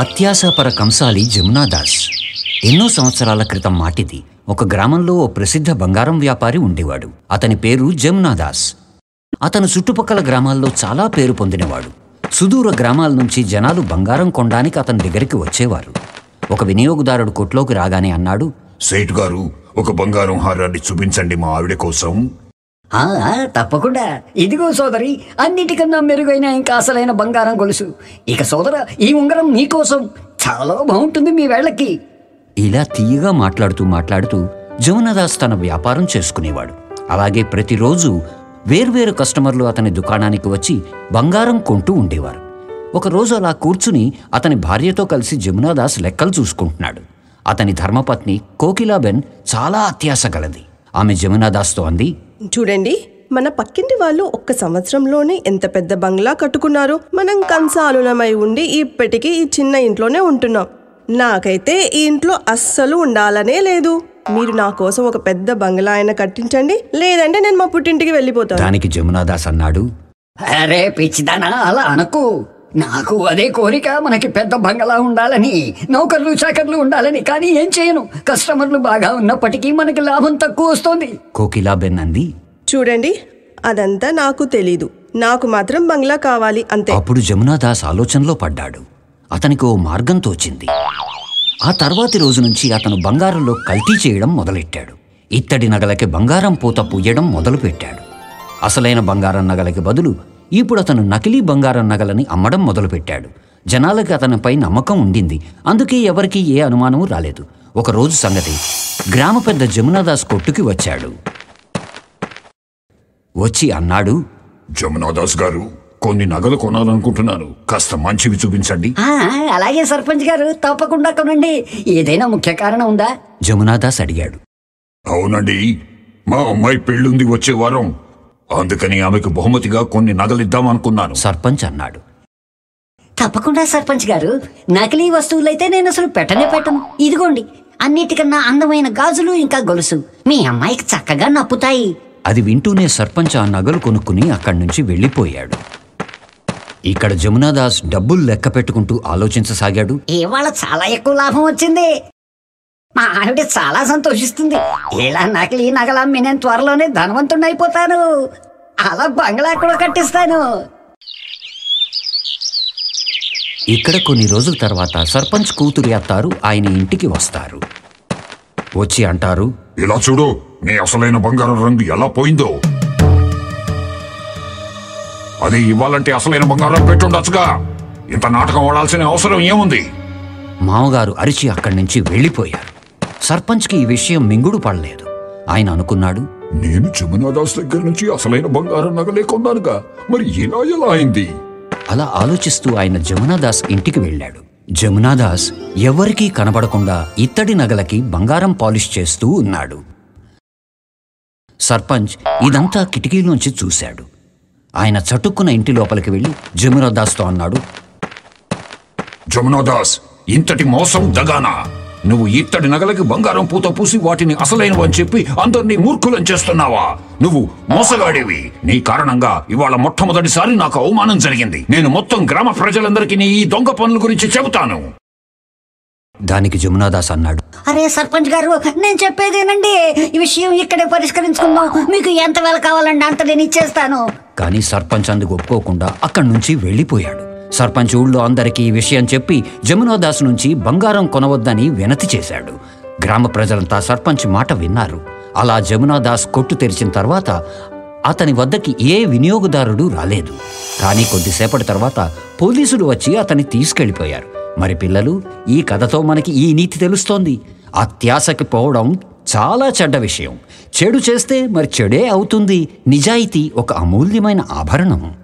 అత్యాశపర కంసాలి జమునాదాస్ ఎన్నో సంవత్సరాల క్రితం మాటిది ఒక గ్రామంలో ఓ ప్రసిద్ధ బంగారం వ్యాపారి ఉండేవాడు. అతని పేరు జమునాదాస్ అతను చుట్టుపక్కల గ్రామాల్లో చాలా పేరు పొందినవాడు. సుదూర గ్రామాల నుంచి జనాలు బంగారం కొనడానికి అతని దగ్గరికి వచ్చేవారు. ఒక వినియోగదారుడు కొట్లోకి రాగానే అన్నాడు సేట్ గారు ఒక బంగారం హారాన్ని చూపించండి మా ఆవిడ కోసం. తప్పకుండా. ఇదిగో సోదరి అన్నిటికన్నా మెరుగైన ఇంకా అసలైన బంగారం గొలుసు. ఇక సోదర ఈ ఉంగరం మీకోసం చాలా బాగుంటుంది మీ వేళ్ళకి. ఇలా తీయగా మాట్లాడుతూ మాట్లాడుతూ జమునదాస్ తన వ్యాపారం చేసుకునేవాడు. అలాగే ప్రతిరోజు వేర్వేరు కస్టమర్లు అతని దుకాణానికి వచ్చి బంగారం కొంటూ ఉండేవారు. ఒకరోజు అలా కూర్చుని అతని భార్యతో కలిసి జమునాదాస్ లెక్కలు చూసుకుంటున్నాడు. అతని ధర్మపత్ని కోకిలాబెన్ చాలా అత్యాశ గలది. ఆమె జమునాదాస్తో అంది చూడండి మన పక్కింటి వాళ్ళు ఒక్క సంవత్సరంలోనే ఎంత పెద్ద బంగ్లా కట్టుకున్నారు. మనం కంసాలులమై ఉండి ఇప్పటికీ ఈ చిన్న ఇంట్లోనే ఉంటున్నాం. నాకైతే ఈ ఇంట్లో అస్సలు ఉండాలనే లేదు. మీరు నా కోసం ఒక పెద్ద బంగ్లా అయినా కట్టించండి లేదంటే నేను మా పుట్టింటికి వెళ్ళిపోతాను. దానికి జమునాదాస్ అన్నాడు. అరే పిచ్చిదానా అలా అనకు. నాకు అదే కోరిక మనకి పెద్ద బంగళా ఉండాలని నౌకర్లు చాకర్లు ఉండాలని కానీ ఏం చేయను. కస్టమర్లు బాగా ఉన్నప్పటికీ మనకి లాభం తక్కువ వస్తుంది. కోకిలాబెన్ అంది చూడండి అదంతా నాకు తెలీదు. నాకు మాత్రం బంగ్లా కావాలి అంతే. అప్పుడు జమునాదాస్ ఆలోచనలో పడ్డాడు. అతనికి ఓ మార్గం తోచింది. ఆ తర్వాతి రోజు నుంచి అతను బంగారంలో కల్తీ చేయడం మొదలెట్టాడు. ఇత్తడి నగలకి బంగారం పూత పూయడం మొదలుపెట్టాడు. అసలైన బంగారం నగలకి బదులు ఇప్పుడు అతను నకిలీ బంగారం నగలని అమ్మడం మొదలుపెట్టాడు. జనాలకి అతనిపై నమ్మకం ఉండింది. అందుకే ఎవరికీ ఏ అనుమానము రాలేదు. ఒక రోజు సంగతి గ్రామ పెద్ద జమునాదాస్ కొట్టుకి వచ్చాడు. వచ్చి అన్నాడు జమునాదాస్ గారు కొన్ని నగలు కొనాలనుకుంటున్నాను. కాస్త మంచివి చూపించండి. ఆ, అలాగే సర్పంచ్ గారు తప్పకుండా కొనండి. ఏదైనా ముఖ్య కారణం ఉందా? జమునాదాస్ అడిగాడు. అవునండి మా అమ్మాయి పెళ్ళుంది వచ్చే వారం. అందుకని ఆమెకు బహుమతిగా కొన్ని నగలిద్దామనుకున్నాను సర్పంచ్ అన్నాడు. తప్పకుండా సర్పంచ్ గారు. నకిలీ వస్తువులైతే నేను అసలు పెట్టనే పెట్టను. ఇదిగోండి అన్నిటికన్నా అందమైన గాజులు ఇంకా గొలుసు. మీ అమ్మాయికి చక్కగా నప్పుతాయి. అది వింటూనే సర్పంచ్ ఆ నగలు కొనుక్కుని అక్కడి నుంచి వెళ్ళిపోయాడు. ఇక్కడ జమునాదాస్ డబ్బులు లెక్క పెట్టుకుంటూ ఆలోచించసాగాడు. ఇవాళ చాలా ఎక్కువ లాభం వచ్చింది. మా ఆవిడ చాలా సంతోషిస్తుంది. ఇలా నకిలీ నగలు అమ్మి నేను త్వరలోనే ధనవంతుడిని అయిపోతాను అలా బంగ్లా కూడా కట్టిస్తాను. ఇక్కడ కొన్ని రోజుల తర్వాత సర్పంచ్ కూతురి అత్తారు ఆయన ఇంటికి వస్తారు. వచ్చి అంటారు ఇలా చూడు నీ అసలైన బంగారం రంగు ఎలా పోయిందో. అది ఇవ్వాలంటే అసలైన బంగారం పెట్టుండొచ్చుగా. ఇంత నాటకం ఆడాల్సిన అవసరం ఏముంది? మామగారు అరిచి అక్కడి నుంచి వెళ్ళిపోయారు. సర్పంచ్కి ఈ విషయం మింగుడు పడలేదు. ఆయన అనుకున్నాడు నేను జమునాదాస్ దగ్గర నుంచి అసలైన బంగారం నగలే కొన్నానుగా. మరి ఇలా ఎలా అయింది? అలా ఆలోచిస్తూ ఆయన జమునాదాస్ ఇంటికి వెళ్ళాడు. జమునాదాస్ ఎవరికీ కనబడకుండా ఇత్తడి నగలకి బంగారం పాలిష్ చేస్తూ ఉన్నాడు. సర్పంచ్ ఇదంతా కిటికీలోంచి చూశాడు. ఆయన చటుక్కున ఇంటి లోపలికి వెళ్ళి జమునాదాస్తో అన్నాడు జమునాదాస్ ఇంతటి మోసం దగానా నువ్వు ఇత్తడి నగలకి బంగారం పూత పూసి వాటిని అసలైనవని చెప్పి అందరినీ మూర్ఖులం చేస్తున్నావా? నువ్వు మోసగాడివి. నీ కారణంగా ఇవాళ మొట్టమొదటిసారి నాకు అవమానం జరిగింది. నేను మొత్తం గ్రామ ప్రజలందరికీ నీ ఈ దొంగ పనుల గురించి చెబుతాను. దానికి జమునాదాస్ అన్నాడు. అరే సర్పంచ్ గారు నేను చెప్పేదేనండి ఈ విషయం ఇక్కడే పరిష్కరించుకుందాం. మీకు ఎంత వేల కావాలండి అంత నేను ఇచ్చేస్తాను. కానీ సర్పంచ్ అందుకు ఒప్పుకోకుండా అక్కడి నుంచి వెళ్ళిపోయాడు. సర్పంచ్ ఊళ్ళో అందరికీ ఈ విషయం చెప్పి జమునాదాస్ నుంచి బంగారం కొనవద్దని వినతి చేశాడు. గ్రామ ప్రజలంతా సర్పంచ్ మాట విన్నారు. అలా జమునాదాస్ కొట్టు తెరిచిన తర్వాత అతని వద్దకి ఏ వినియోగదారుడు రాలేదు. కానీ కొద్దిసేపటి తర్వాత పోలీసులు వచ్చి అతన్ని తీసుకెళ్ళిపోయారు మరి పిల్లలు ఈ కథతో మనకి ఈ నీతి తెలుస్తోంది. అత్యాశకి పోవడం చాలా చెడ్డ విషయం. చెడు చేస్తే మరి చెడే అవుతుంది. నిజాయితీ ఒక అమూల్యమైన ఆభరణం.